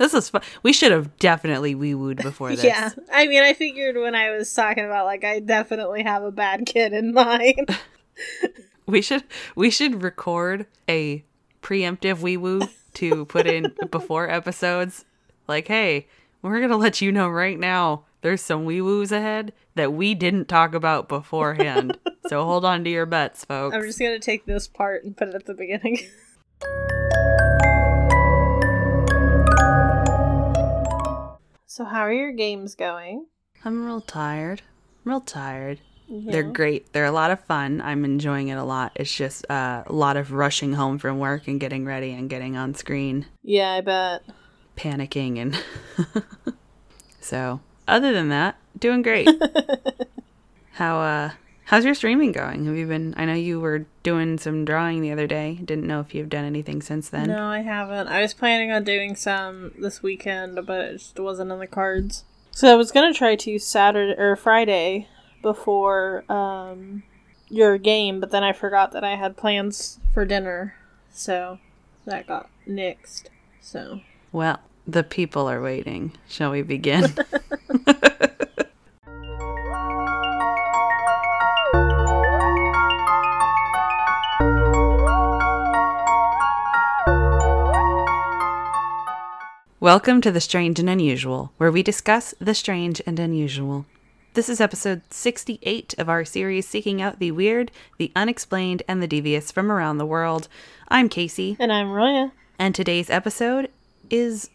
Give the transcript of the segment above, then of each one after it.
this is fun. We should have definitely wee wooed before this. Yeah. I mean, I figured when I was talking about, like, I definitely have a bad kid in mind. We should we should record a preemptive wee woo to put in before episodes. Like, hey, we're gonna let you know right now. There's some wee woos ahead that we didn't talk about beforehand. so hold on to your butts, folks. I'm just going to take this part and put it at the beginning. So, how are your games going? I'm real tired. I'm real tired. They're great. They're a lot of fun. I'm enjoying it a lot. It's just uh, a lot of rushing home from work and getting ready and getting on screen, Yeah, I bet. panicking and so. Other than that, doing great. How uh how's your streaming going? Have you been I know you were doing some drawing the other day. Didn't know if you've done anything since then. No, I haven't. I was planning on doing some this weekend, but it just wasn't in the cards. So I was gonna try to Saturday or Friday before um your game, but then I forgot that I had plans for dinner, so that got nixed. So Well, the people are waiting. Shall we begin? Welcome to The Strange and Unusual, where we discuss the strange and unusual. This is episode 68 of our series seeking out the weird, the unexplained, and the devious from around the world. I'm Casey, and I'm Roya. and today's episode is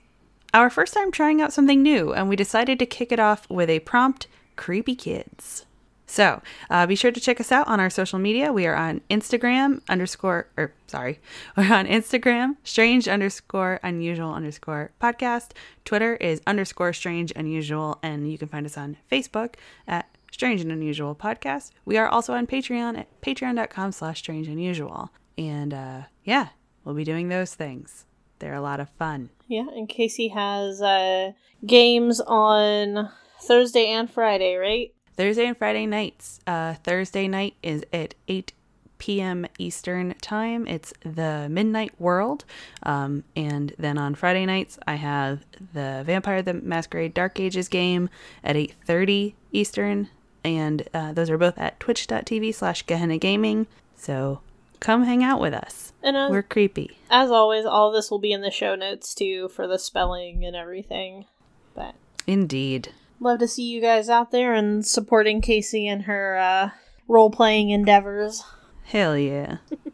our first time trying out something new, and we decided to kick it off with a prompt creepy kids. So uh, be sure to check us out on our social media. We are on Instagram underscore, or sorry, we're on Instagram, strange underscore unusual underscore podcast. Twitter is underscore strange unusual, and you can find us on Facebook at strange and unusual podcast. We are also on Patreon at patreon.com slash strange unusual. And uh, yeah, we'll be doing those things. They're a lot of fun. Yeah, and Casey has uh games on Thursday and Friday, right? Thursday and Friday nights. Uh, Thursday night is at 8 p.m. Eastern time. It's the Midnight World. Um, and then on Friday nights, I have the Vampire the Masquerade Dark Ages game at 8.30 Eastern. And uh, those are both at twitch.tv slash Gehenna Gaming. So come hang out with us. And uh, We're creepy. as always, all this will be in the show notes too for the spelling and everything. But Indeed. Love to see you guys out there and supporting Casey and her uh, role playing endeavors. Hell yeah.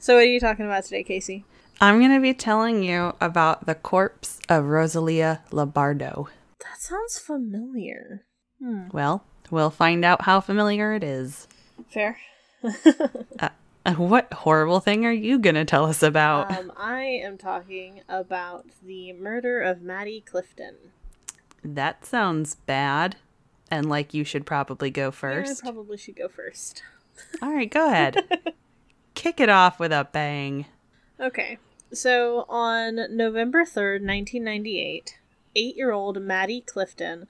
So, what are you talking about today, Casey? I'm going to be telling you about the corpse of Rosalia Lombardo. That sounds familiar. Well, we'll find out how familiar it is. Fair. Uh, what horrible thing are you going to tell us about? Um, I am talking about the murder of Maddie Clifton. That sounds bad. And like you should probably go first. I probably should go first. All right, go ahead. Kick it off with a bang. Okay. So on November 3rd, 1998, eight year old Maddie Clifton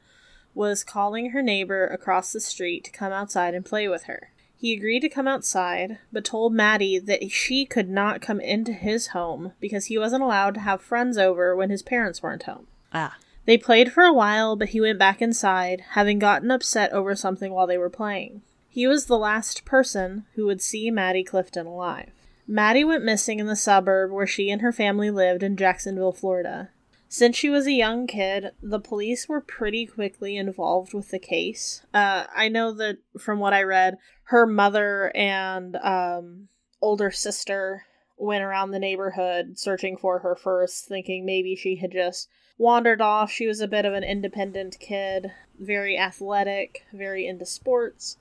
was calling her neighbor across the street to come outside and play with her. He agreed to come outside, but told Maddie that she could not come into his home because he wasn't allowed to have friends over when his parents weren't home. Ah, They played for a while, but he went back inside, having gotten upset over something while they were playing. He was the last person who would see Maddie Clifton alive. Maddie went missing in the suburb where she and her family lived in Jacksonville, Florida. Since she was a young kid, the police were pretty quickly involved with the case. Uh, I know that from what I read, her mother and um, older sister went around the neighborhood searching for her first, thinking maybe she had just wandered off. She was a bit of an independent kid, very athletic, very into sports.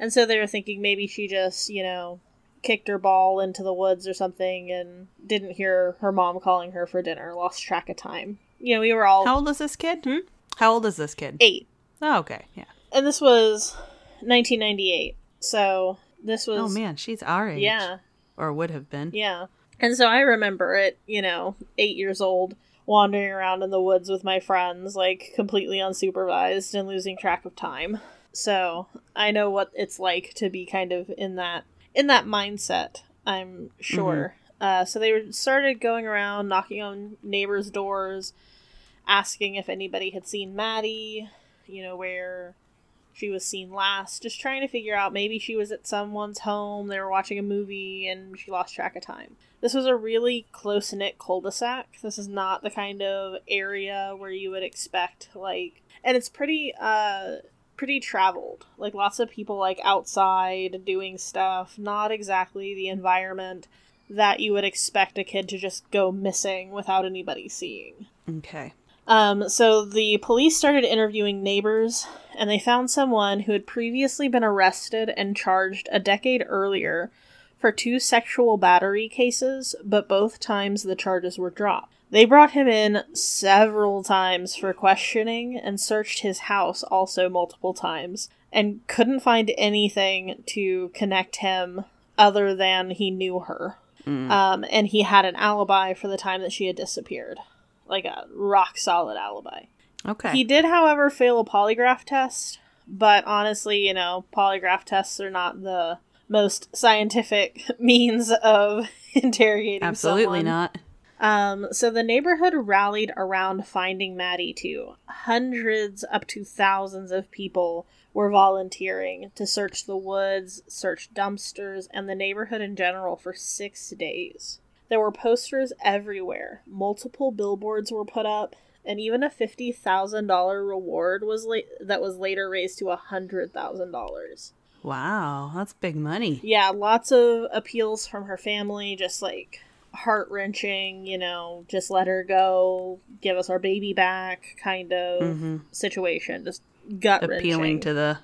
And so they were thinking maybe she just, you know, kicked her ball into the woods or something and didn't hear her mom calling her for dinner, lost track of time. You know, we were all how old is this kid? Hmm? How old is this kid? eight. Oh, okay, yeah. And this was 1998. So this was. Oh man, she's our age. Yeah. Or would have been. Yeah. And so I remember it, you know, eight years old, wandering around in the woods with my friends, like completely unsupervised and losing track of time. So I know what it's like to be kind of in that in that mindset, I'm sure. Uh, so they started going around, knocking on neighbors' doors, asking if anybody had seen Maddie, you know, where she was seen last, just trying to figure out maybe she was at someone's home, they were watching a movie, and she lost track of time. This was a really close knit cul de sac. This is not the kind of area where you would expect, like, and it's pretty, uh, pretty traveled. Like, lots of people, like, outside doing stuff, not exactly the environment that you would expect a kid to just go missing without anybody seeing. Okay. Um, so the police started interviewing neighbors, and they found someone who had previously been arrested and charged a decade earlier for two sexual battery cases, but both times the charges were dropped. They brought him in several times for questioning and searched his house also multiple times and couldn't find anything to connect him other than he knew her. Mm. Um, and he had an alibi for the time that she had disappeared. Like a rock solid alibi. Okay. He did, however, fail a polygraph test, but honestly, you know, polygraph tests are not the most scientific means of interrogating Absolutely someone. not. Um, so the neighborhood rallied around finding Maddie too. Hundreds up to thousands of people were volunteering to search the woods, search dumpsters, and the neighborhood in general for six days. There were posters everywhere. Multiple billboards were put up, and even a fifty thousand dollar reward was la- that was later raised to a hundred thousand dollars. Wow, that's big money. Yeah, lots of appeals from her family, just like heart wrenching, you know, just let her go, give us our baby back kind of Mhm. situation. Just gut Appealing to the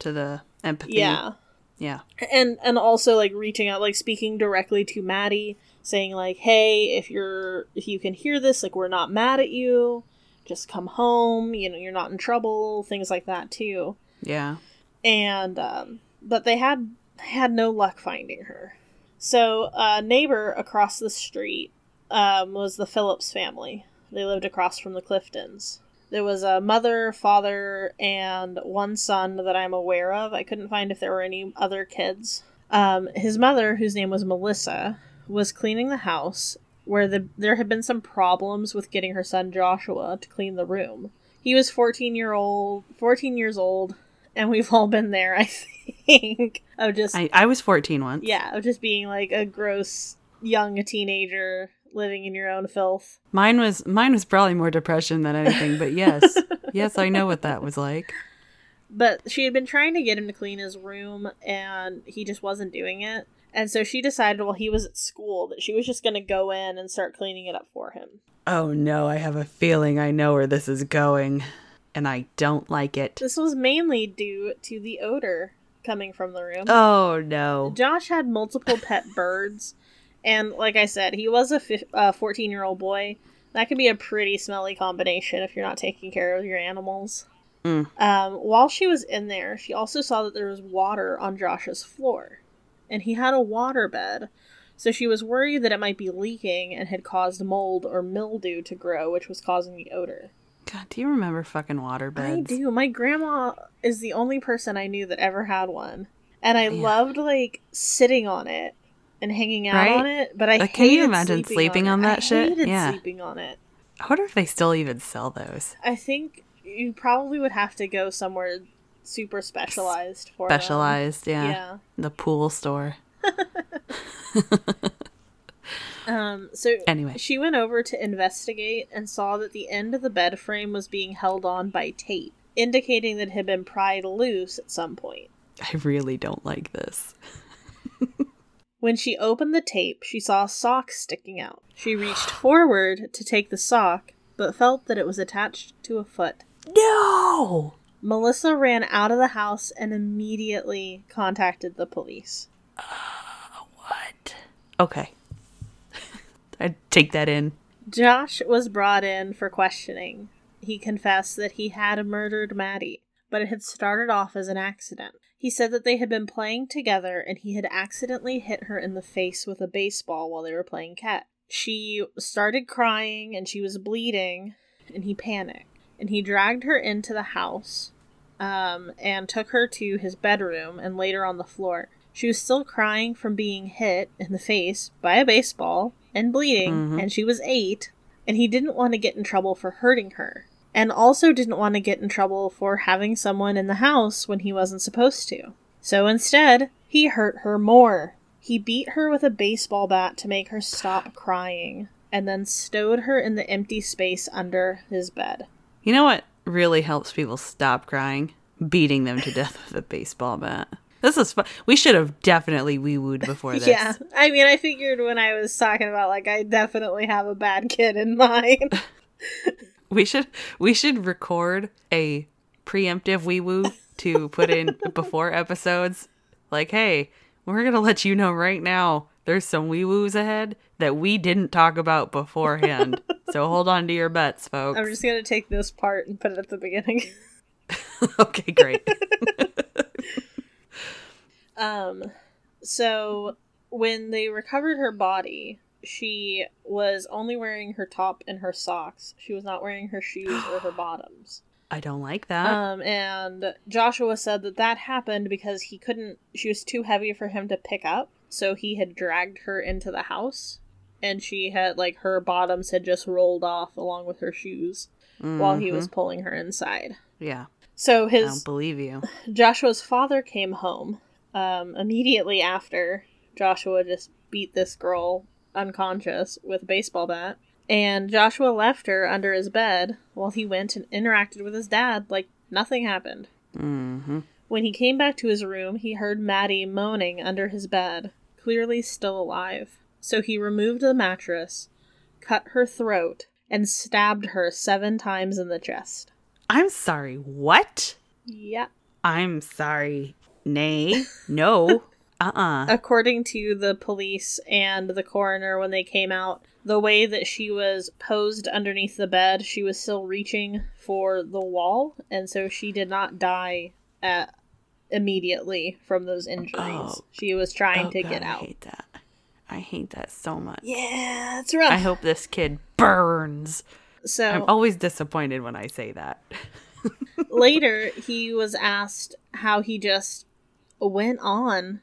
to the empathy. Yeah. Yeah. And and also like reaching out, like speaking directly to Maddie, saying like, Hey, if you're if you can hear this, like we're not mad at you, just come home, you know, you're not in trouble, things like that too. Yeah. and um, but they had had no luck finding her. So a neighbor across the street um, was the Phillips family. They lived across from the Cliftons. There was a mother, father, and one son that I'm aware of. I couldn't find if there were any other kids. Um, his mother, whose name was Melissa, was cleaning the house where the, there had been some problems with getting her son Joshua to clean the room. He was 14 year old, 14 years old, and we've all been there, I think, of just I, I was 14 once. yeah, of just being like a gross young teenager living in your own filth. Mine was mine was probably more depression than anything, but yes. yes, I know what that was like. But she had been trying to get him to clean his room and he just wasn't doing it. And so she decided while he was at school that she was just going to go in and start cleaning it up for him. Oh no, I have a feeling I know where this is going, and I don't like it. This was mainly due to the odor coming from the room. Oh no. Josh had multiple pet birds, and like I said, he was a uh, 14 year old boy. That can be a pretty smelly combination if you're not taking care of your animals. Mm. Um, while she was in there, she also saw that there was water on Josh's floor, and he had a water bed. So she was worried that it might be leaking and had caused mold or mildew to grow, which was causing the odor. God, do you remember fucking water beds? I do. My grandma is the only person I knew that ever had one. And I Yeah. loved like sitting on it and hanging out Right? on it, but I Like, can you imagine sleeping it. on that I shit? Yeah. sleeping on it. I wonder if they still even sell those. I think you probably would have to go somewhere super specialized for. Specialized, yeah. Yeah. The pool store. Um, so Anyway. she went over to investigate and saw that the end of the bed frame was being held on by tape, indicating that it had been pried loose at some point. I really don't like this. When she opened the tape, she saw a sock sticking out. She reached forward to take the sock, but felt that it was attached to a foot. No! Melissa ran out of the house and immediately contacted the police. Uh, what? Okay. I'd take that in. Josh was brought in for questioning. He confessed that he had murdered Maddie, but it had started off as an accident. He said that they had been playing together and he had accidentally hit her in the face with a baseball while they were playing cat. She started crying and she was bleeding, and he panicked. And he dragged her into the house um, and took her to his bedroom and laid her on the floor. She was still crying from being hit in the face by a baseball and bleeding, Mhm. and she was eight, and he didn't want to get in trouble for hurting her. And also didn't want to get in trouble for having someone in the house when he wasn't supposed to. So instead, he hurt her more. He beat her with a baseball bat to make her stop crying, and then stowed her in the empty space under his bed. You know what really helps people stop crying? Beating them to death with a baseball bat. This is fun. We should have definitely wee wooed before this. Yeah, I mean, I figured when I was talking about like I definitely have a bad kid in mind. We should we should record a preemptive wee woo to put in before episodes. Like, hey, we're gonna let you know right now. There's some wee woos ahead that we didn't talk about beforehand. So hold on to your butts, folks. I'm just gonna take this part and put it at the beginning. okay, great. Um, so when they recovered her body, she was only wearing her top and her socks. She was not wearing her shoes or her bottoms. I don't like that. Um, and Joshua said that that happened because he couldn't. She was too heavy for him to pick up, so he had dragged her into the house, and she had like her bottoms had just rolled off along with her shoes while he was pulling her inside. yeah, So I his don't believe you. Joshua's father came home um, immediately after Joshua just beat this girl unconscious with a baseball bat. And Joshua left her under his bed while he went and interacted with his dad like nothing happened. Mm-hmm. When he came back to his room, he heard Maddie moaning under his bed, clearly still alive. So he removed the mattress, cut her throat, and stabbed her seven times in the chest. I'm sorry. What? Yeah. I'm sorry. Nay. No. Uh-uh. According to the police and the coroner when they came out, the way that she was posed underneath the bed, she was still reaching for the wall, and so she did not die at, immediately from those injuries. Oh. She was trying Oh, to God, get I out. hate that. I hate that so much. Yeah, it's rough. I hope this kid burns. so I'm always disappointed when I say that. later he was asked how he just went on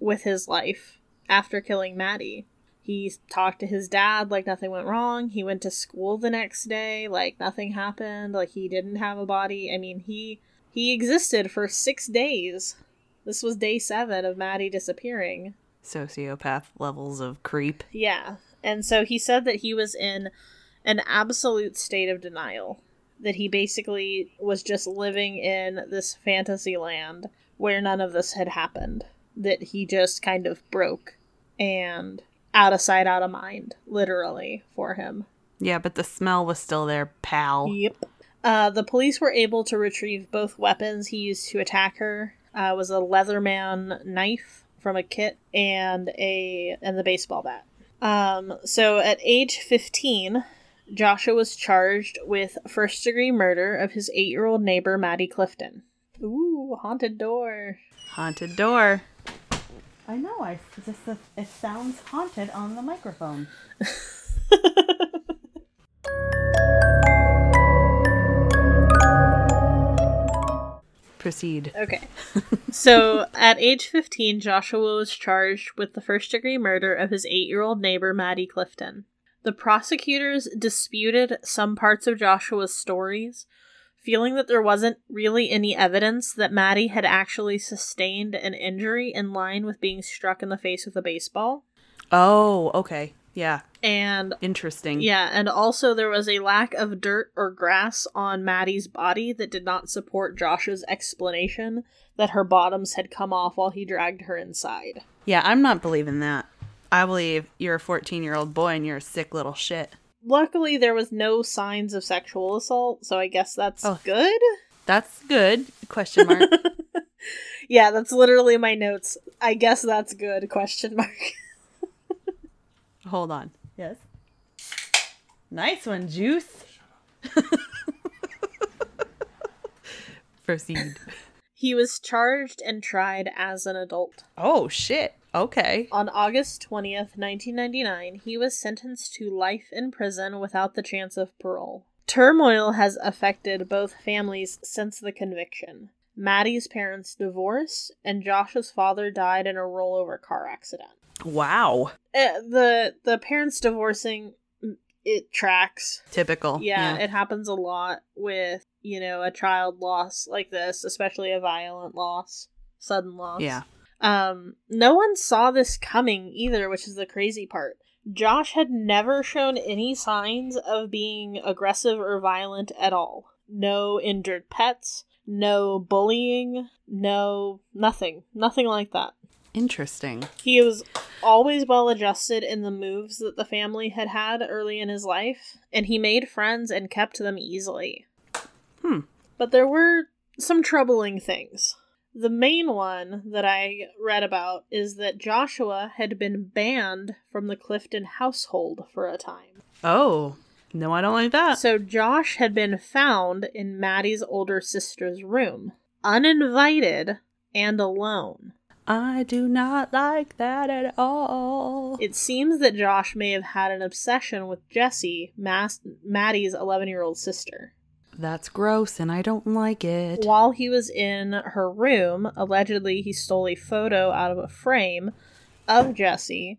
with his life after killing Maddie. He talked to his dad like nothing went wrong. He went to school the next day like nothing happened, like he didn't have a body. I mean, he he existed for 6 days. This was day 7 of Maddie disappearing. Sociopath levels of creep. Yeah. And so he said that he was in an absolute state of denial. That he basically was just living in this fantasy land where none of this had happened. That he just kind of broke and out of sight, out of mind, literally, for him. Yeah, but the smell was still there, pal. Yep. Uh, the police were able to retrieve both weapons he used to attack her. Uh, was a Leatherman knife from a kit and a and the baseball bat. Um, so at age fifteen, Joshua was charged with first degree murder of his eight year old neighbor Maddie Clifton. Ooh, haunted door. Haunted door. I know. I just it sounds haunted on the microphone. Proceed. Okay. so at age 15, Joshua was charged with the first degree murder of his eight year old neighbor, Maddie Clifton. The prosecutors disputed some parts of Joshua's stories, feeling that there wasn't really any evidence that Maddie had actually sustained an injury in line with being struck in the face with a baseball. Oh, okay. Yeah. And Interesting. yeah, and also there was a lack of dirt or grass on Maddie's body that did not support Josh's explanation that her bottoms had come off while he dragged her inside. Yeah, I'm not believing that. I believe you're a 14 year old boy and you're a sick little shit. Luckily, there was no signs of sexual assault, so I guess that's Oh. good. That's good. Question mark. Yeah, that's literally my notes. I guess that's good. Question mark. Hold on. Yes. Nice one, Juice. Proceed. He was charged and tried as an adult. Oh, shit. Okay. On August 20th, 1999, he was sentenced to life in prison without the chance of parole. Turmoil has affected both families since the conviction. Maddie's parents divorced, and Josh's father died in a rollover car accident. Wow. Uh, the the parents divorcing mm, it tracks. Typical. Yeah, it happens a lot with, you know, a child loss like this, especially a violent loss, sudden loss. yeah. Um, no one saw this coming either, which is the crazy part. Josh had never shown any signs of being aggressive or violent at all. No injured pets, no bullying, no nothing. Nothing like that. Interesting. He was always well adjusted in the moves that the family had had early in his life, and he made friends and kept them easily. Hmm. But there were some troubling things. The main one that I read about is that Joshua had been banned from the Clifton household for a time. Oh. No, I don't like that. So Josh had been found in Maddie's older sister's room, uninvited and alone. I do not like that at all. It seems that Josh may have had an obsession with Jessie, Mas- Maddie's 11 year old sister. That's gross and I don't like it. While he was in her room, allegedly he stole a photo out of a frame of Jessie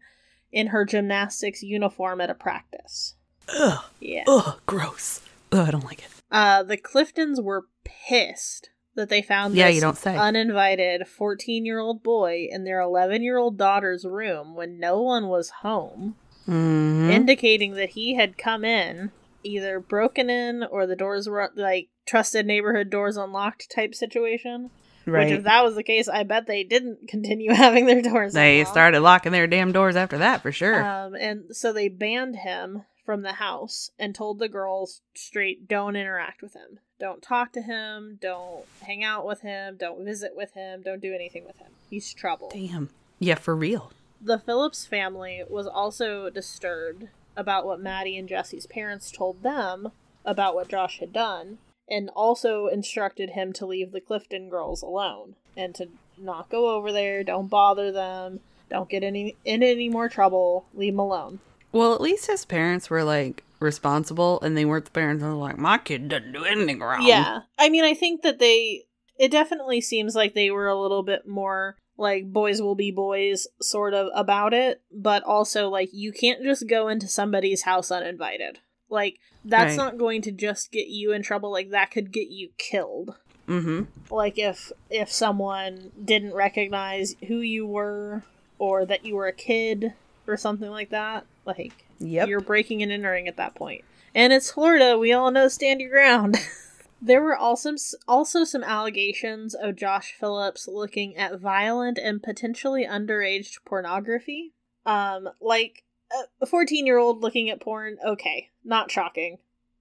in her gymnastics uniform at a practice. Ugh. Yeah. Ugh, gross. Ugh, I don't like it. Uh, the Cliftons were pissed that they found Yeah, this you don't say. uninvited 14 year old boy in their 11 year old daughter's room when no one was home, Mhm. indicating that he had come in, either broken in or the doors were like trusted neighborhood doors unlocked type situation. Right. Which, if that was the case, I bet they didn't continue having their doors they unlocked. started locking their damn doors after that for sure. Um, and so they banned him from the house and told the girls straight don't interact with him. Don't talk to him. Don't hang out with him. Don't visit with him. Don't do anything with him. He's trouble. Damn. Yeah, for real. The Phillips family was also disturbed about what Maddie and Jessie's parents told them about what Josh had done, and also instructed him to leave the Clifton girls alone and to not go over there. Don't bother them. Don't get any in any more trouble. Leave them alone. Well, at least his parents were like responsible and they weren't the parents that were like, my kid doesn't do anything wrong. Yeah. I mean, I think that they. It definitely seems like they were a little bit more like boys will be boys sort of about it, but also like you can't just go into somebody's house uninvited. Like, that's Right. not going to just get you in trouble. Like, that could get you killed. Mm-hmm. Like, if if someone didn't recognize who you were or that you were a kid or something like that, like, Yep. you're breaking and entering at that point. And it's Florida. We all know stand your ground. there were also also some allegations of Josh Phillips looking at violent and potentially underage pornography. Um, like a 14 year old looking at porn. Okay, not shocking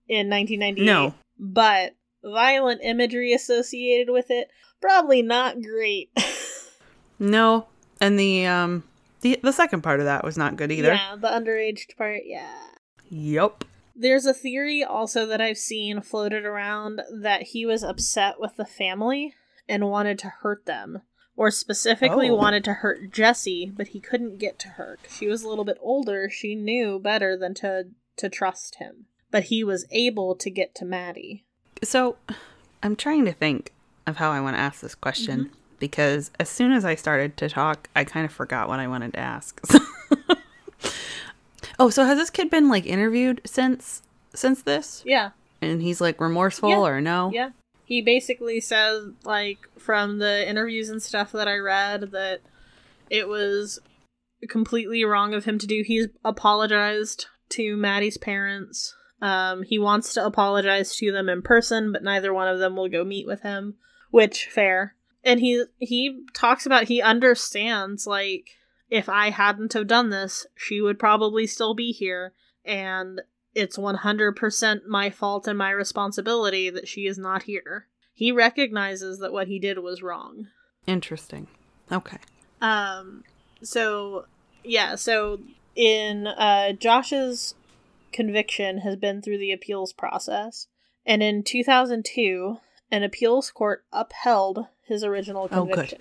in 1998. No. but violent imagery associated with it probably not great. No. And the um the the second part of that was not good either. Yeah, the underage part. Yeah. Yup. There's a theory also that I've seen floated around that he was upset with the family and wanted to hurt them. Or specifically Oh. wanted to hurt Jessie, but he couldn't get to her. She was a little bit older. She knew better than to to trust him. But he was able to get to Maddie. So I'm trying to think of how I want to ask this question Mm-hmm. Because as soon as I started to talk, I kind of forgot what I wanted to ask. oh, so has this kid been like interviewed since since this? Yeah. And he's like remorseful Yeah. or no? Yeah. He basically says, like, from the interviews and stuff that I read, that it was completely wrong of him to do. He's apologized to Maddie's parents. Um, he wants to apologize to them in person, but neither one of them will go meet with him, which fair. And he he talks about he understands like if I hadn't have done this, she would probably still be here and it's 100% my fault and my responsibility that she is not here. He recognizes that what he did was wrong. Interesting. Okay. Um so yeah, so in uh Josh's conviction has been through the appeals process and in 2002 an appeals court upheld his original Oh, good. conviction.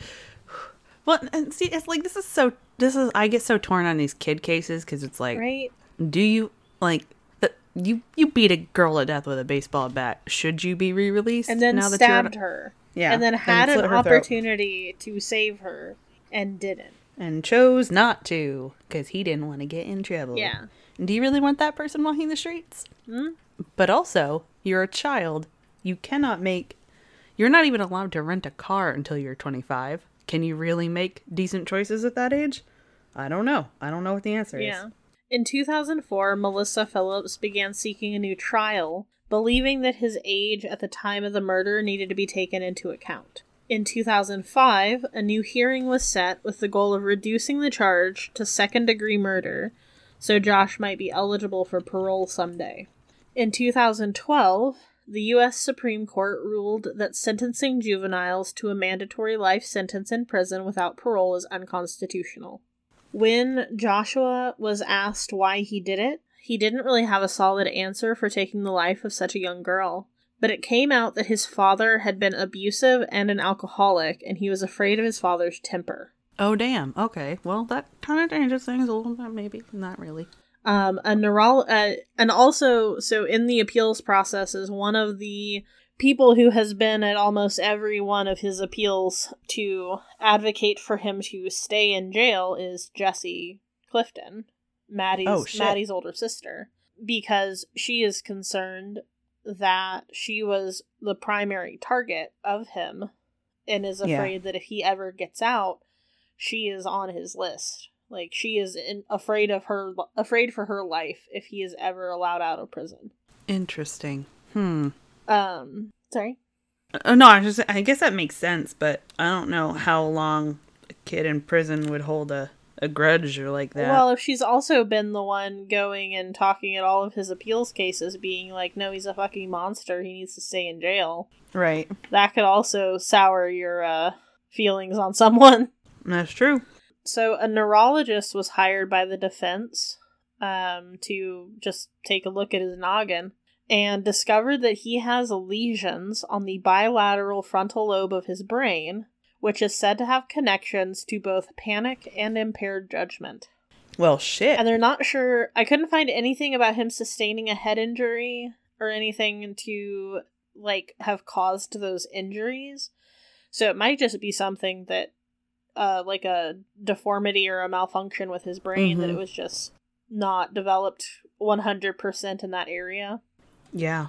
Well, and see, it's like this is so. This is I get so torn on these kid cases because it's like, Right? do you like the, you you beat a girl to death with a baseball bat? Should you be re-released And then now stabbed you're her. Yeah. and then had slit an her throat. opportunity to save her and didn't. And chose not to because he didn't want to get in trouble. Yeah. Do you really want that person walking the streets? Hmm? But also, you're a child. You cannot make. You're not even allowed to rent a car until you're 25. Can you really make decent choices at that age? I don't know. I don't know what the answer Yeah. is. In 2004, Melissa Phillips began seeking a new trial, believing that his age at the time of the murder needed to be taken into account. In 2005, a new hearing was set with the goal of reducing the charge to second degree murder so Josh might be eligible for parole someday. In 2012, the U.S. Supreme Court ruled that sentencing juveniles to a mandatory life sentence in prison without parole is unconstitutional. When Joshua was asked why he did it, he didn't really have a solid answer for taking the life of such a young girl. But it came out that his father had been abusive and an alcoholic, and he was afraid of his father's temper. Oh, damn. Okay. Well, that kind of changes things a little bit, maybe. Not really. Um, a neuro- uh, and also, so in the appeals processes, one of the people who has been at almost every one of his appeals to advocate for him to stay in jail is Jessie Clifton, Maddie's Oh. Maddie's older sister, because she is concerned that she was the primary target of him and is Yeah. afraid that if he ever gets out, she is on his list. Like she is in, afraid of her afraid for her life if he is ever allowed out of prison. Interesting. Hmm. Um, sorry. Uh, no, I just I guess that makes sense, but I don't know how long a kid in prison would hold a, a grudge or like that. Well, if she's also been the one going and talking at all of his appeals cases, being like, "No, he's a fucking monster. He needs to stay in jail." right. That could also sour your uh, feelings on someone. That's true. So a neurologist was hired by the defense um, to just take a look at his noggin and discovered that he has lesions on the bilateral frontal lobe of his brain, which is said to have connections to both panic and impaired judgment. Well, shit. And they're not sure. I couldn't find anything about him sustaining a head injury or anything to like have caused those injuries. So it might just be something that uh like a deformity or a malfunction with his brain that it Mhm. was just not developed 100% in that area. yeah.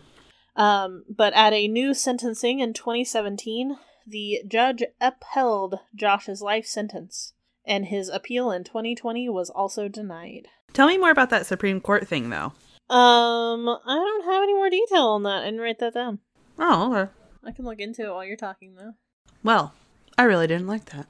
Um but at a new sentencing in 2017, the judge upheld Josh's life sentence and his appeal in 2020 was also denied. Tell me more about that Supreme Court thing, though. Um, I don't have any more detail on that. I didn't write that down. Oh, okay. I can look into it while you're talking, though. Well, I really didn't like that.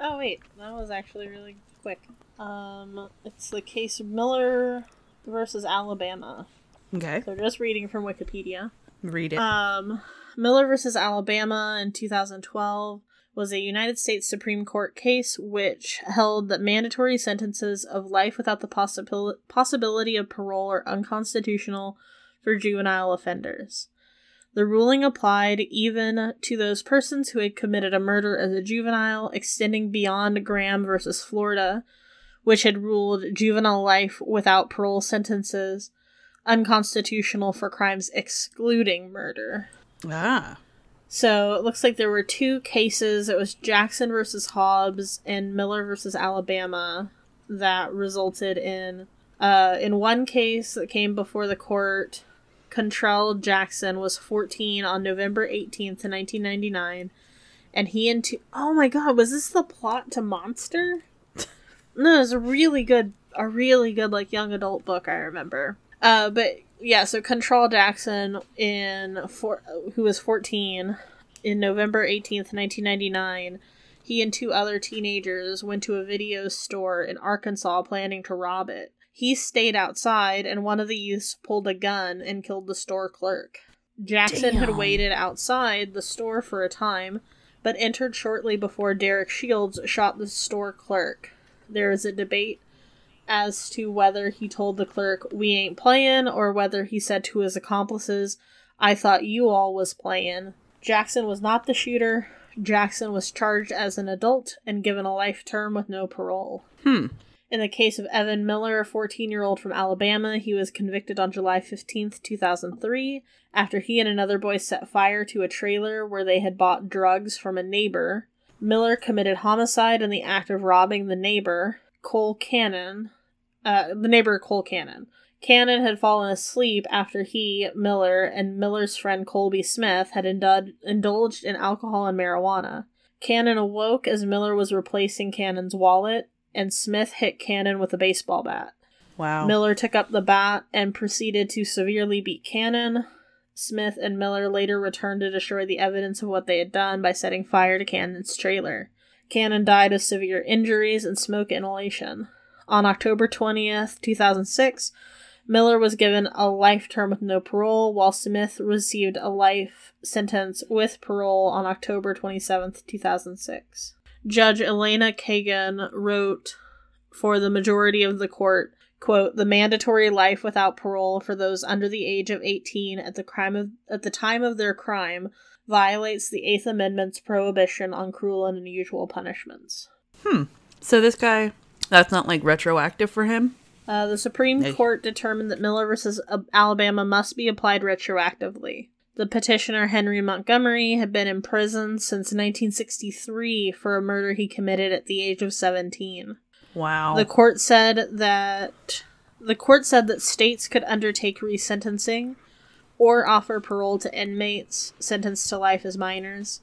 Oh wait, that was actually really quick. Um, it's the case of Miller versus Alabama. Okay. So just reading from Wikipedia. Read it. Um, Miller versus Alabama in 2012 was a United States Supreme Court case which held that mandatory sentences of life without the possibil- possibility of parole are unconstitutional for juvenile offenders. The ruling applied even to those persons who had committed a murder as a juvenile, extending beyond Graham versus Florida, which had ruled juvenile life without parole sentences unconstitutional for crimes excluding murder. ah. So it looks like there were two cases. It was Jackson versus Hobbs and Miller versus Alabama that resulted in uh in one case that came before the court, Kuntrell Jackson was 14 on November 18th, 1999, and he and two Oh my god, was this the plot to Monster? no, it was a really good a really good like young adult book I remember. Uh but yeah, so Kuntrell Jackson in who was 14 in November 18th, 1999, he and two other teenagers went to a video store in Arkansas planning to rob it. He stayed outside and one of the youths pulled a gun and killed the store clerk. Jackson had waited outside the store for a time, but entered shortly before Derek Shields shot the store clerk. There is a debate as to whether he told the clerk, we ain't playin', or whether he said to his accomplices, I thought you all was playin'. Jackson was not the shooter. Jackson was charged as an adult and given a life term with no parole. Hmm. In the case of Evan Miller, a 14 year old from Alabama, he was convicted on July 15, 2003, after he and another boy set fire to a trailer where they had bought drugs from a neighbor. Miller committed homicide in the act of robbing the neighbor, Cole Cannon, uh, the neighbor Cole Cannon. Cannon had fallen asleep after he, Miller, and Miller's friend Colby Smith had indul- indulged in alcohol and marijuana. Cannon awoke as Miller was replacing Cannon's wallet, and Smith hit Cannon with a baseball bat. Wow. Miller took up the bat and proceeded to severely beat Cannon. Smith and Miller later returned to destroy the evidence of what they had done by setting fire to Cannon's trailer. Cannon died of severe injuries and smoke inhalation. On October 20th, 2006, Miller was given a life term with no parole, while Smith received a life sentence with parole on October 27th, 2006. Judge Elena Kagan wrote for the majority of the court, quote, the mandatory life without parole for those under the age of 18 at the crime of at the time of their crime violates the 8th Amendment's prohibition on cruel and unusual punishments. Hmm. So this guy, that's not like retroactive for him? Uh, the Supreme Hey. Court determined that Miller versus uh, Alabama must be applied retroactively. The petitioner Henry Montgomery had been in prison since 1963 for a murder he committed at the age of 17. Wow. The court said that the court said that states could undertake resentencing or offer parole to inmates sentenced to life as minors.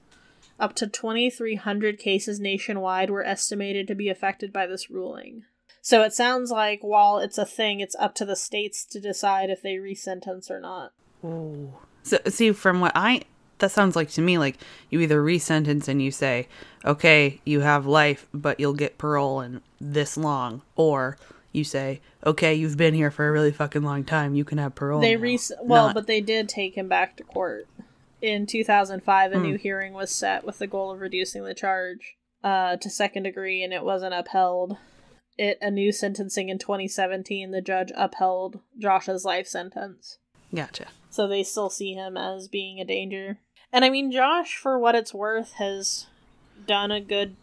Up to 2,300 cases nationwide were estimated to be affected by this ruling. So it sounds like while it's a thing, it's up to the states to decide if they resentence or not. Ooh. So see, from what I that sounds like to me, like you either resentence and you say, okay, you have life, but you'll get parole in this long, or you say, okay, you've been here for a really fucking long time, you can have parole. They now. re well, Not- but they did take him back to court. In 2005, Hmm. a new hearing was set with the goal of reducing the charge uh, to second degree, and it wasn't upheld. It a new sentencing in 2017. The judge upheld Josh's life sentence, gotcha. so they still see him as being a danger. And I mean, Josh, for what it's worth, has done a good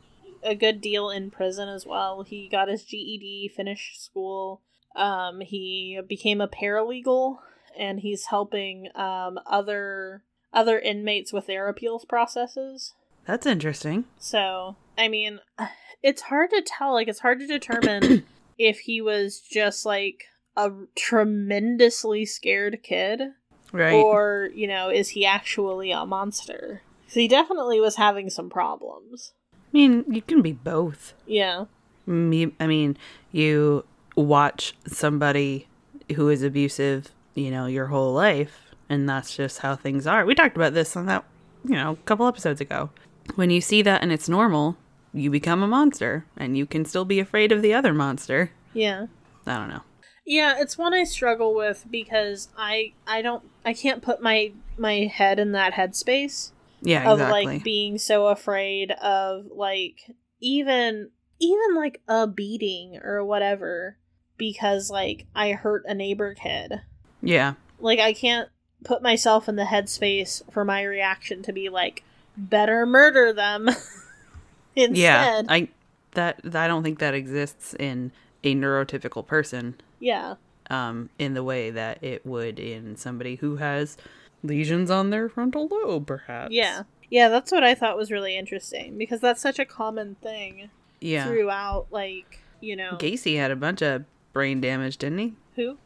a good deal in prison as well. He got his GED, finished school. Um, he became a paralegal, and he's helping um, other other inmates with their appeals processes. That's interesting. So, I mean, it's hard to tell. Like, it's hard to determine if he was just like a tremendously scared kid Right. or, you know, is he actually a monster? 'Cause he definitely was having some problems. I mean, you can be both. Yeah. Me, I mean, you watch somebody who is abusive, you know, your whole life, and that's just how things are. We talked about this on that, you know, a couple episodes ago. When you see that and it's normal, you become a monster, and you can still be afraid of the other monster. Yeah. I don't know. Yeah, it's one I struggle with because I I don't I can't put my my head in that headspace Yeah, of exactly. like being so afraid of like even even like a beating or whatever because like I hurt a neighbor kid. yeah, Like I can't put myself in the headspace for my reaction to be like better murder them instead. yeah. I that I don't think that exists in a neurotypical person. Yeah. um, in the way that it would in somebody who has lesions on their frontal lobe, perhaps. Yeah. Yeah, that's what I thought was really interesting because that's such a common thing Yeah. throughout like, you know, Gacy had a bunch of brain damage, didn't he? who?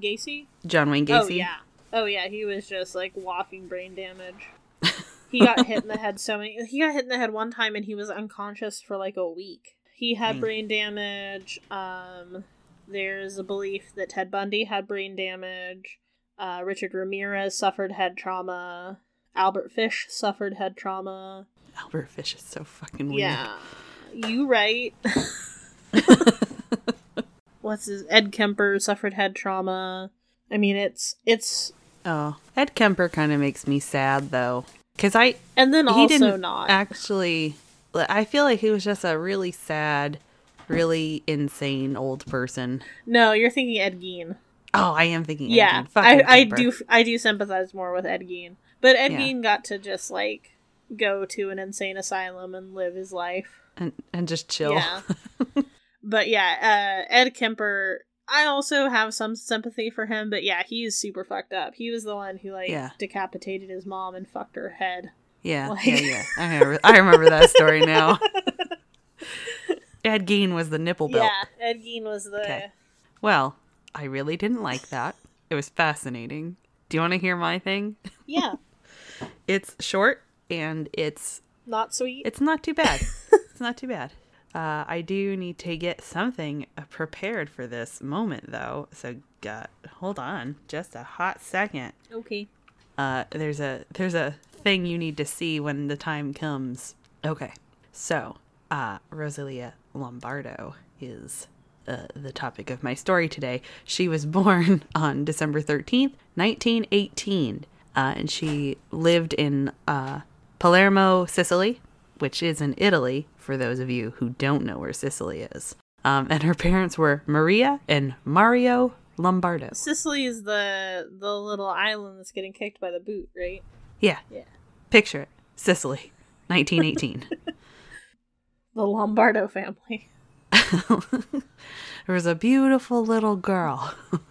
Gacy? John Wayne Gacy. Oh yeah. Oh yeah, he was just like walking brain damage. He got hit in the head so many he got hit in the head one time and he was unconscious for like a week. He had Dang. brain damage. Um there's a belief that Ted Bundy had brain damage. Uh, Richard Ramirez suffered head trauma. Albert Fish suffered head trauma. Albert Fish is so fucking weird. Yeah, you right. What's his Ed Kemper suffered head trauma. I mean, it's it's Oh, Ed Kemper kind of makes me sad though, because I and then he also didn't not. actually. I feel like he was just a really sad, really insane old person. no, you're thinking Ed Gein. Oh, I am thinking. Ed Yeah, Gein. I I do I do sympathize more with Ed Gein, but Ed Yeah. Gein got to just like go to an insane asylum and live his life. and and just chill. Yeah. but yeah, uh, Ed Kemper. I also have some sympathy for him, but yeah, he is super fucked up. He was the one who like Yeah. decapitated his mom and fucked her head. Yeah, Like- yeah, yeah. I remember, I remember that story now. Ed Gein was the nipple belt. Yeah, Ed Gein was the. Okay. Well, I really didn't like that. It was fascinating. Do you want to hear my thing? Yeah, It's short and it's not sweet. it's not too bad. it's not too bad. Uh, I do need to get something prepared for this moment, though. So, uh, hold on, just a hot second. okay. Uh, there's a there's a thing you need to see when the time comes. Okay, so uh, Rosalia Lombardo is uh, the topic of my story today. She was born on December thirteenth, nineteen eighteen, uh, and she lived in uh, Palermo, Sicily, which is in Italy. For those of you who don't know where Sicily is, um, and her parents were Maria and Mario Lombardo. Sicily is the the little island that's getting kicked by the boot, right? Yeah. Yeah. Picture it. Sicily, 1918. The Lombardo family. there was a beautiful little girl.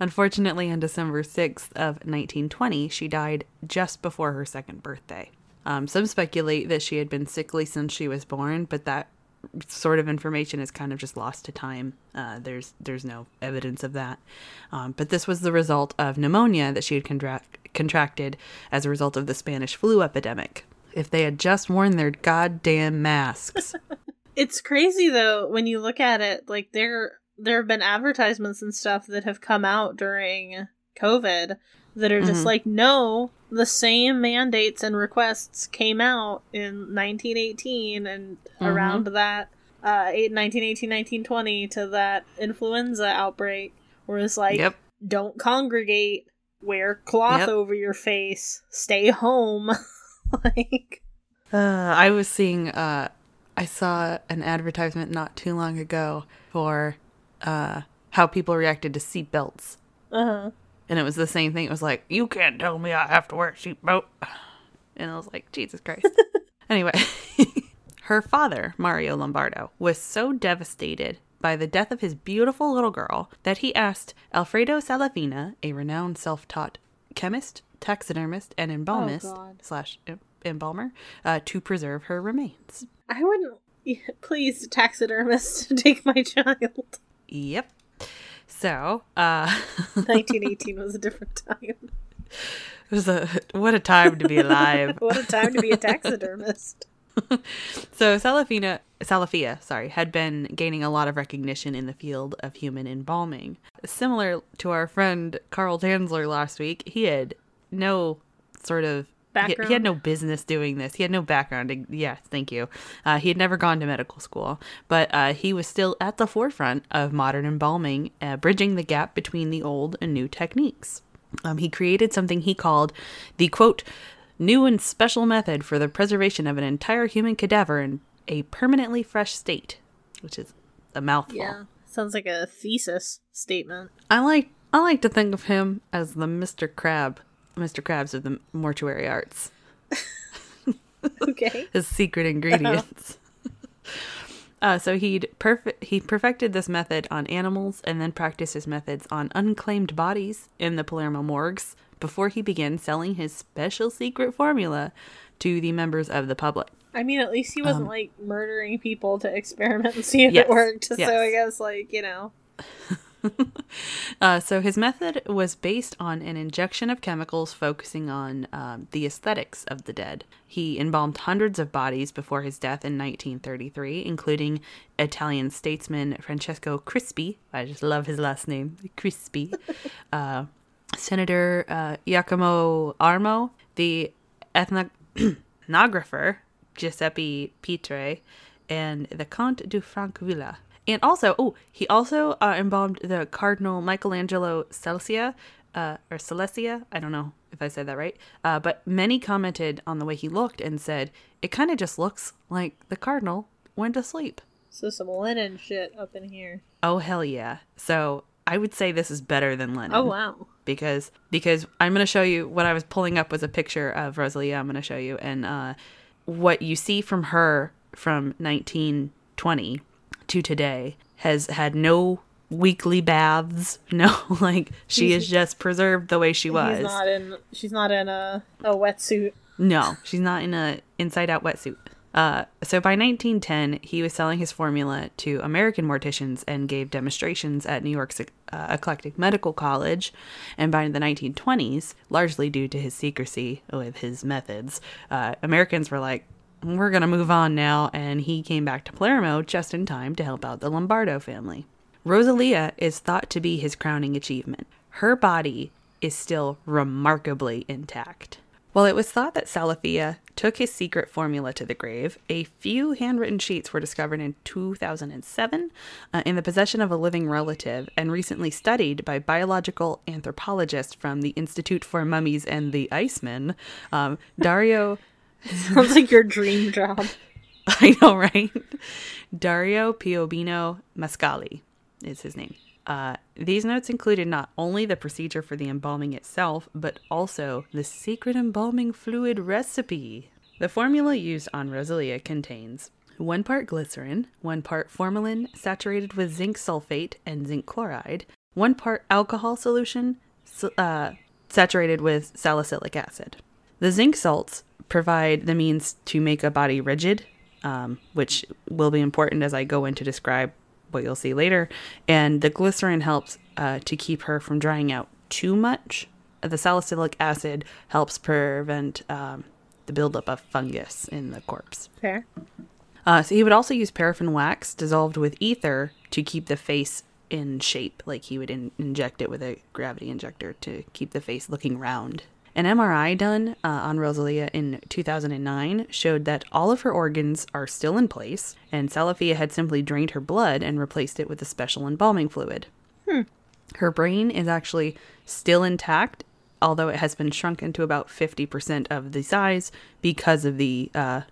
Unfortunately, on December 6th of 1920, she died just before her second birthday. Um, some speculate that she had been sickly since she was born, but that sort of information is kind of just lost to time. Uh, there's there's no evidence of that. Um, but this was the result of pneumonia that she had contract- contracted as a result of the Spanish flu epidemic. If they had just worn their goddamn masks. It's crazy though when you look at it. Like there there have been advertisements and stuff that have come out during COVID that are just Mhm. like, no, the same mandates and requests came out in 1918 and Mhm. around that uh, 1918, 1920 to that influenza outbreak, where it's like, yep. don't congregate, wear cloth Yep. over your face, stay home. like, Uh, I was seeing, uh, I saw an advertisement not too long ago for uh, how people reacted to seatbelts. uh huh. And it was the same thing. It was like, you can't tell me I have to wear a seatbelt. And I was like, Jesus Christ. anyway, her father, Mario Lombardo, was so devastated by the death of his beautiful little girl that he asked Alfredo Salavina, a renowned self taught chemist, taxidermist, and embalmist God. slash embalmer, uh, to preserve her remains. I wouldn't. Please, taxidermist, to take my child. Yep. So, uh, 1918 was a different time. it was a what a time to be alive. what a time to be a taxidermist. So Salafina, Salafia, sorry, had been gaining a lot of recognition in the field of human embalming. Similar to our friend Carl Tanzler last week, he had no sort of he- He, had no business doing this. He had no background. Yeah, thank you. Uh, he had never gone to medical school, but uh, he was still at the forefront of modern embalming, uh, bridging the gap between the old and new techniques. Um, he created something he called the quote new and special method for the preservation of an entire human cadaver in a permanently fresh state, which is a mouthful. Yeah. Sounds like a thesis statement. I like I like to think of him as the Mr. Crab, Mr. Krabs of the mortuary arts. Okay. His secret ingredients. Uh, so he'd perfect he perfected this method on animals and then practiced his methods on unclaimed bodies in the Palermo morgues before he began selling his special secret formula to the members of the public. I mean, at least he wasn't Um, like murdering people to experiment and see if Yes, it worked. yes. So I guess, like, you know. Uh, so his method was based on an injection of chemicals focusing on um, the aesthetics of the dead. He embalmed hundreds of bodies before his death in 1933, including Italian statesman Francesco Crispi. I just love his last name, Crispi. uh, Senator uh, Giacomo Armo, the ethnographer Giuseppe Pitre, and the Count du Francvilla. And also, oh, he also uh, embalmed the Cardinal Michelangelo Celsia, uh, or Celestia. I don't know if I said that right. Uh, but many commented on the way he looked and said, it kind of just looks like the Cardinal went to sleep. So some Lenin shit up in here. Oh, hell yeah. So I would say this is better than Lenin Oh, wow. because because I'm going to show you what I was pulling up was a picture of Rosalia. I'm going to show you and uh, what you see from her from 1920 to today has had no weekly baths. No, like she is just preserved the way she was. He's not in. She's not in a a wetsuit. No, she's not in a inside out wetsuit. Uh, so by 1910, he was selling his formula to American morticians and gave demonstrations at New York's uh, Eclectic Medical College. And by the 1920s, largely due to his secrecy with his methods, uh, Americans were like, we're going to move on now. And he came back to Palermo just in time to help out the Lombardo family. Rosalia is thought to be his crowning achievement. Her body is still remarkably intact. While it was thought that Salafia took his secret formula to the grave, a few handwritten sheets were discovered in 2007 uh, in the possession of a living relative and recently studied by biological anthropologists from the Institute for Mummies and the Iceman, um, Dario. Sounds like your dream job. I know, right? Dario Piombino Mascali is his name. Uh, these notes included not only the procedure for the embalming itself, but also the secret embalming fluid recipe. The formula used on Rosalia contains one part glycerin, one part formalin saturated with zinc sulfate and zinc chloride, one part alcohol solution uh, saturated with salicylic acid. The zinc salts provide the means to make a body rigid, um, which will be important as I go in to describe what you'll see later. And the glycerin helps uh, to keep her from drying out too much. The salicylic acid helps prevent um, the buildup of fungus in the corpse. Fair. Uh, so he would also use paraffin wax dissolved with ether to keep the face in shape. Like he would in- inject it with a gravity injector to keep the face looking round. An MRI done uh, on Rosalia in 2009 showed that all of her organs are still in place, and Salafia had simply drained her blood and replaced it with a special embalming fluid. Hmm. Her brain is actually still intact, although it has been shrunken to about 50% of the size because of the uh,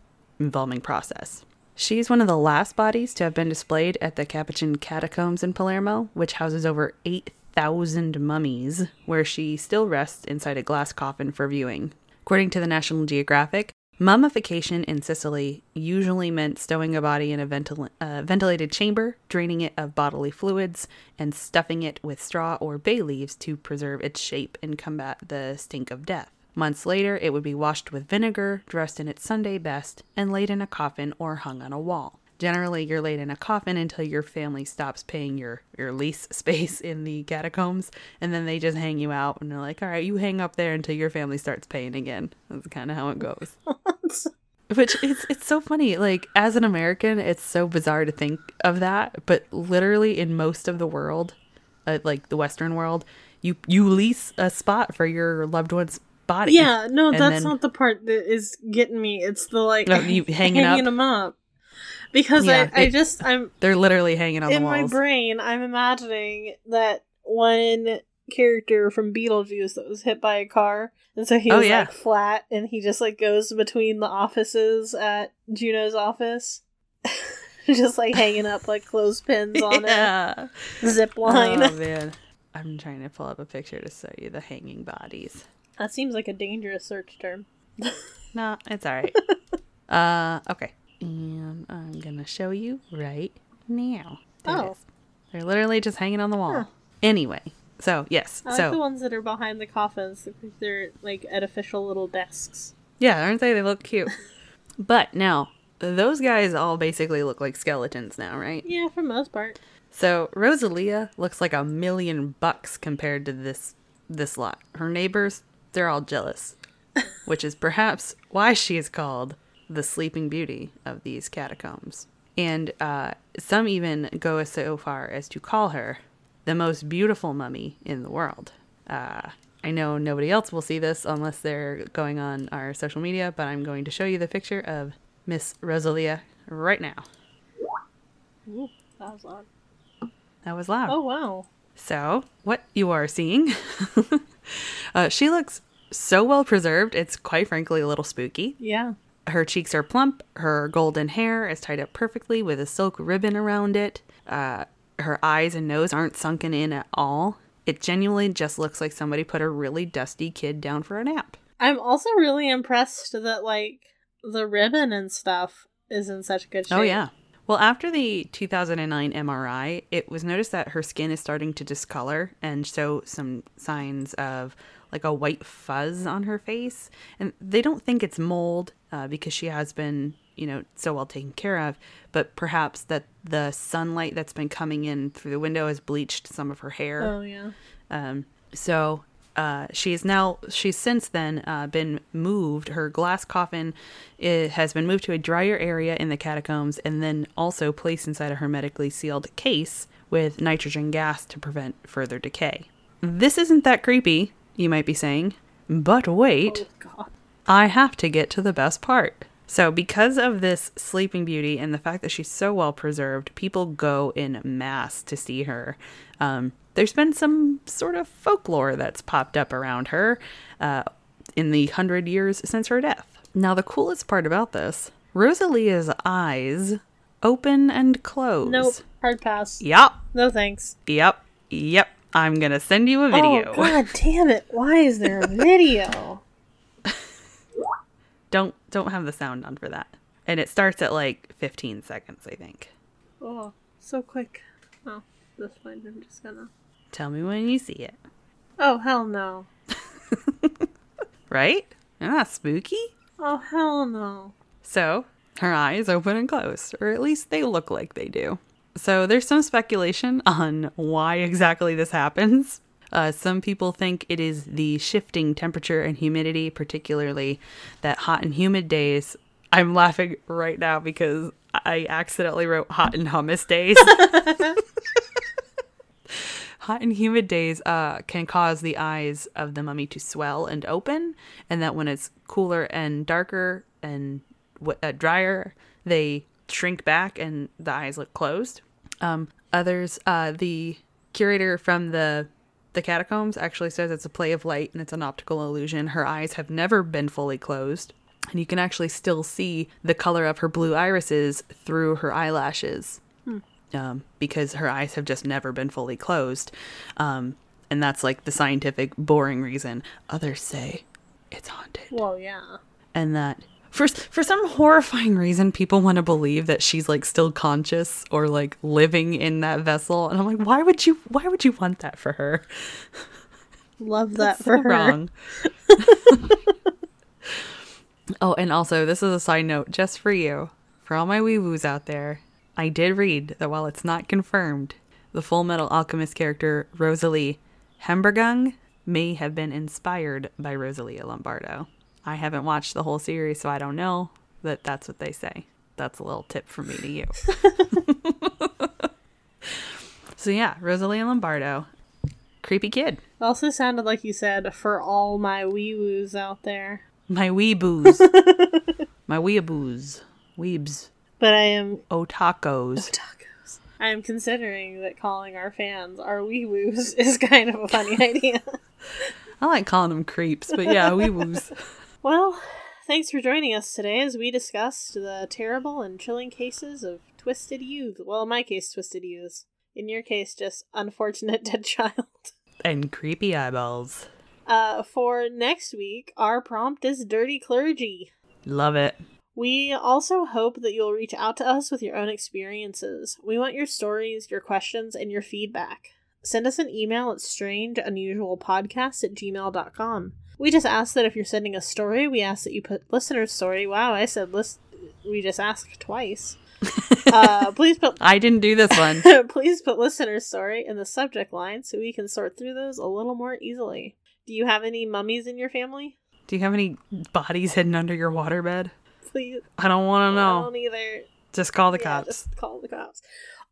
embalming process. She's one of the last bodies to have been displayed at the Capuchin Catacombs in Palermo, which houses over 8,000 thousand mummies, where she still rests inside a glass coffin for viewing. According to the National Geographic, mummification in Sicily usually meant stowing a body in a ventil- uh, ventilated chamber, draining it of bodily fluids, and stuffing it with straw or bay leaves to preserve its shape and combat the stink of death. Months later, it would be washed with vinegar, dressed in its Sunday best, and laid in a coffin or hung on a wall. Generally, you're laid in a coffin until your family stops paying your, your lease space in the catacombs, and then they just hang you out, and they're like, all right, you hang up there until your family starts paying again. That's kind of how it goes. Which it's it's so funny. Like as an American, it's so bizarre to think of that, but literally in most of the world, uh, like the Western world, you you lease a spot for your loved one's body. Yeah, no, that's then- not the part that is getting me. It's the like No, you hanging up. them up. Because Yeah, I, I just I'm They're literally hanging on in my brain I'm imagining that one character from Beetlejuice that was hit by a car and so he Oh, was yeah. like flat and he just like goes between the offices at Juno's office. just like hanging up like clothespins on yeah. it. Zip line. Oh man, I'm trying to pull up a picture to show you the hanging bodies. That seems like a dangerous search term. No, it's all right. uh, okay, and I'm gonna show you right now. There Oh. They're literally just hanging on the wall. Huh. Anyway, so yes, I like the ones that are behind the coffins. They're like at official little desks. yeah, aren't they? They look cute. but now those guys all basically look like skeletons now, right? Yeah, for most part. So Rosalia looks like a million bucks compared to this this lot. Her neighbors, they're all jealous, which is perhaps why she is called the Sleeping Beauty of these catacombs. And uh, some even go so far as to call her the most beautiful mummy in the world. Uh, I know nobody else will see this unless they're going on our social media, but I'm going to show you the picture of Miss Rosalia right now. Ooh, that was loud. That was loud. Oh wow. So, what you are seeing, uh, she looks so well preserved, it's quite frankly a little spooky. Yeah. Her cheeks are plump, her golden hair is tied up perfectly with a silk ribbon around it. Uh, her eyes and nose aren't sunken in at all. It genuinely just looks like somebody put a really dusty kid down for a nap. I'm also really impressed that like the ribbon and stuff is in such good shape. Oh, yeah. Well, after the 2009 MRI, it was noticed that her skin is starting to discolor and show some signs of like a white fuzz on her face. And they don't think it's mold uh, because she has been, you know, so well taken care of, but perhaps that the sunlight that's been coming in through the window has bleached some of her hair. Oh yeah. Um, so uh, she's now she's since then uh, been moved. Her glass coffin it has been moved to a drier area in the catacombs, and then also placed inside a hermetically sealed case with nitrogen gas to prevent further decay. This isn't that creepy, you might be saying, but wait. Oh. I have to get to the best part. So, because of this Sleeping Beauty and the fact that she's so well preserved, people go in mass to see her. Um, there's been some sort of folklore that's popped up around her uh, in the hundred years since her death. Now, the coolest part about this Rosalia's eyes open and close. Nope. Hard pass. Yep, No thanks. yep, yep. I'm gonna send you a video. Oh god damn it. Why is there a video? don't don't have the sound on for that. And it starts at like 15 seconds, I think. oh, so quick. Oh, that's fine. I'm just gonna Tell me when you see it. Oh hell no. Right? Ah, spooky. Oh hell no. So, her eyes open and close, or at least they look like they do. So, there's some speculation on why exactly this happens. Uh, some people think it is the shifting temperature and humidity, particularly that hot and humid days. I'm laughing right now because I accidentally wrote hot and hummus days. hot and humid days uh, can cause the eyes of the mummy to swell and open, and that when it's cooler and darker and w- uh, drier, they shrink back and the eyes look closed. Um, others, uh, the curator from the the catacombs actually says it's a play of light and it's an optical illusion. Her eyes have never been fully closed, and you can actually still see the color of her blue irises through her eyelashes um, because her eyes have just never been fully closed. Um, and that's like the scientific, boring reason. Others say it's haunted. Well, yeah. And that for, for some horrifying reason, people want to believe that she's like still conscious or like living in that vessel. And I'm like, why would you, why would you want that for her? Love that So for her. wrong. oh, and also, this is a side note just for you, for all my wee woos out there. I did read that while it's not confirmed, the Full Metal Alchemist character Rosalie Hembergung may have been inspired by Rosalia Lombardo. I haven't watched the whole series, so I don't know that that's what they say. That's a little tip from me to you. so yeah, Rosalia Lombardo, creepy kid. Also sounded like you said for all my wee woos out there. My wee weeboos. My weeaboos. Weebs. But I am Otacos. tacos. I am considering that calling our fans our wee woos is kind of a funny idea. I like calling them creeps, but yeah, wee weeboos. Well, thanks for joining us today as we discussed the terrible and chilling cases of twisted youth. Well, in my case, twisted youths. In your case, just unfortunate dead child. And creepy eyeballs. Uh, for next week, our prompt is dirty clergy. Love it. We also hope that you'll reach out to us with your own experiences. We want your stories, your questions, and your feedback. Send us an email at strangeunusualpodcast at gmail.com. We just ask that if you're sending a story, we ask that you put listener's story. Wow, I said list. We just asked twice. uh, please put I didn't do this one. please put listener's story in the subject line so we can sort through those a little more easily. Do you have any mummies in your family? Do you have any bodies hidden under your waterbed? Please. I don't want to know. I don't either. Just call the Yeah, cops. just call the cops.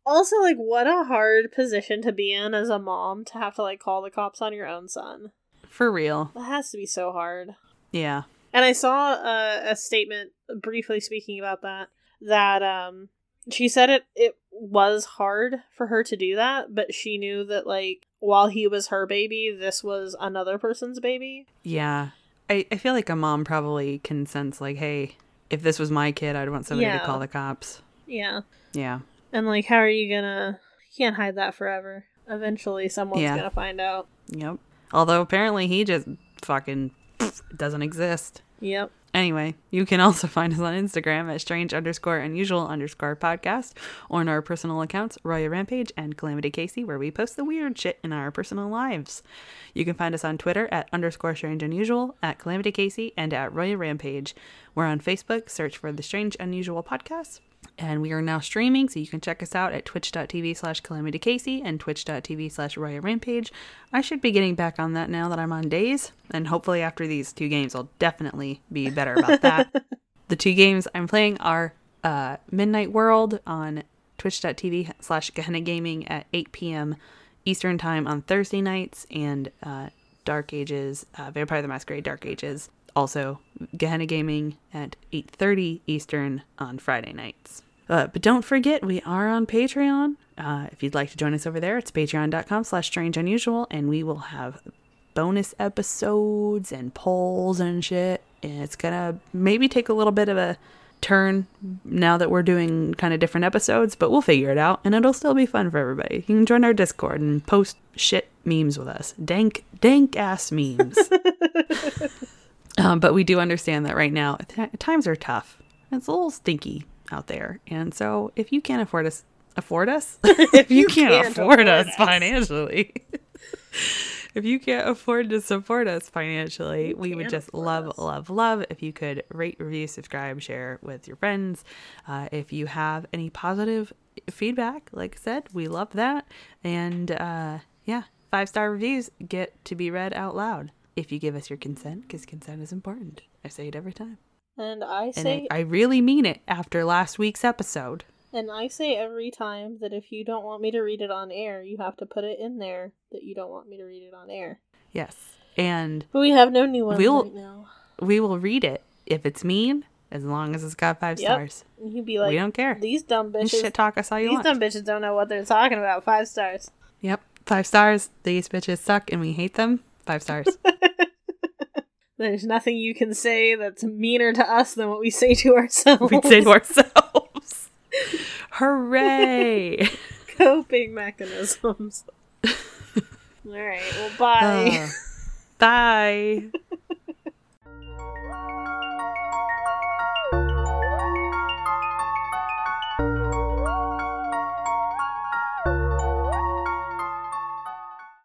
Also, like, what a hard position to be in as a mom to have to like call the cops on your own son. For real. That has to be so hard. Yeah. And I saw a, a statement briefly speaking about that. That um, she said it it was hard for her to do that, but she knew that like while he was her baby, this was another person's baby. Yeah. I, I feel like a mom probably can sense, like, hey, if this was my kid, I'd want somebody Yeah. to call the cops. Yeah, Yeah. and like, how are you gonna? You can't hide that forever. Eventually, someone's Yeah. gonna find out. Yep. Although apparently he just fucking doesn't exist. Yep. Anyway, you can also find us on Instagram at strange underscore unusual underscore podcast or on our personal accounts, Roya Rampage and Calamity Casey, where we post the weird shit in our personal lives. You can find us on Twitter at underscore strange unusual, at Calamity Casey, and at Roya Rampage. We're on Facebook, search for the Strange Unusual Podcast. And we are now streaming, so you can check us out at twitch.tv slash calamity casey and twitch.tv slash roya rampage. I should be getting back on that now that I'm on days, and hopefully after these two games, I'll definitely be better about that. the two games I'm playing are uh, Midnight World on twitch.tv slash Gehenna Gaming at 8 p.m. Eastern Time on Thursday nights, and uh, Dark Ages, uh, Vampire the Masquerade Dark Ages also Gehenna Gaming at 8:30 Eastern on Friday nights. Uh, but don't forget, we are on Patreon. Uh, if you'd like to join us over there, it's patreon.com slash strange unusual, and we will have bonus episodes and polls and shit. And it's gonna maybe take a little bit of a turn now that we're doing kind of different episodes, but we'll figure it out, and it'll still be fun for everybody. You can join our Discord and post shit memes with us. Dank, dank ass memes. Um, but we do understand that right now times are tough. It's a little stinky out there, and so if you can't afford us, afford us, if you, can't, can't afford, afford us us. financially, if you can't afford to support us financially, we would just love, us. love, love if you could rate, review, subscribe, share with your friends. Uh, if you have any positive feedback, like I said, we love that, and uh, yeah, five star reviews get to be read out loud if you give us your consent, because consent is important. I say it every time. And I And say I, I really mean it after last week's episode. and I say every time that if you don't want me to read it on air, you have to put it in there that you don't want me to read it on air. Yes. And But we have no new ones We'll- right now. we will read it if it's mean, as long as it's got five Yep. stars. And You'd be like, we don't care. these dumb bitches. shit talk us all you These want. dumb bitches don't know what they're talking about. Five stars. Yep. Five stars. These bitches suck and we hate them. Five stars. There's nothing you can say that's meaner to us than what we say to ourselves. We'd say to ourselves. Hooray! coping mechanisms. All right. Well, bye. Uh, bye.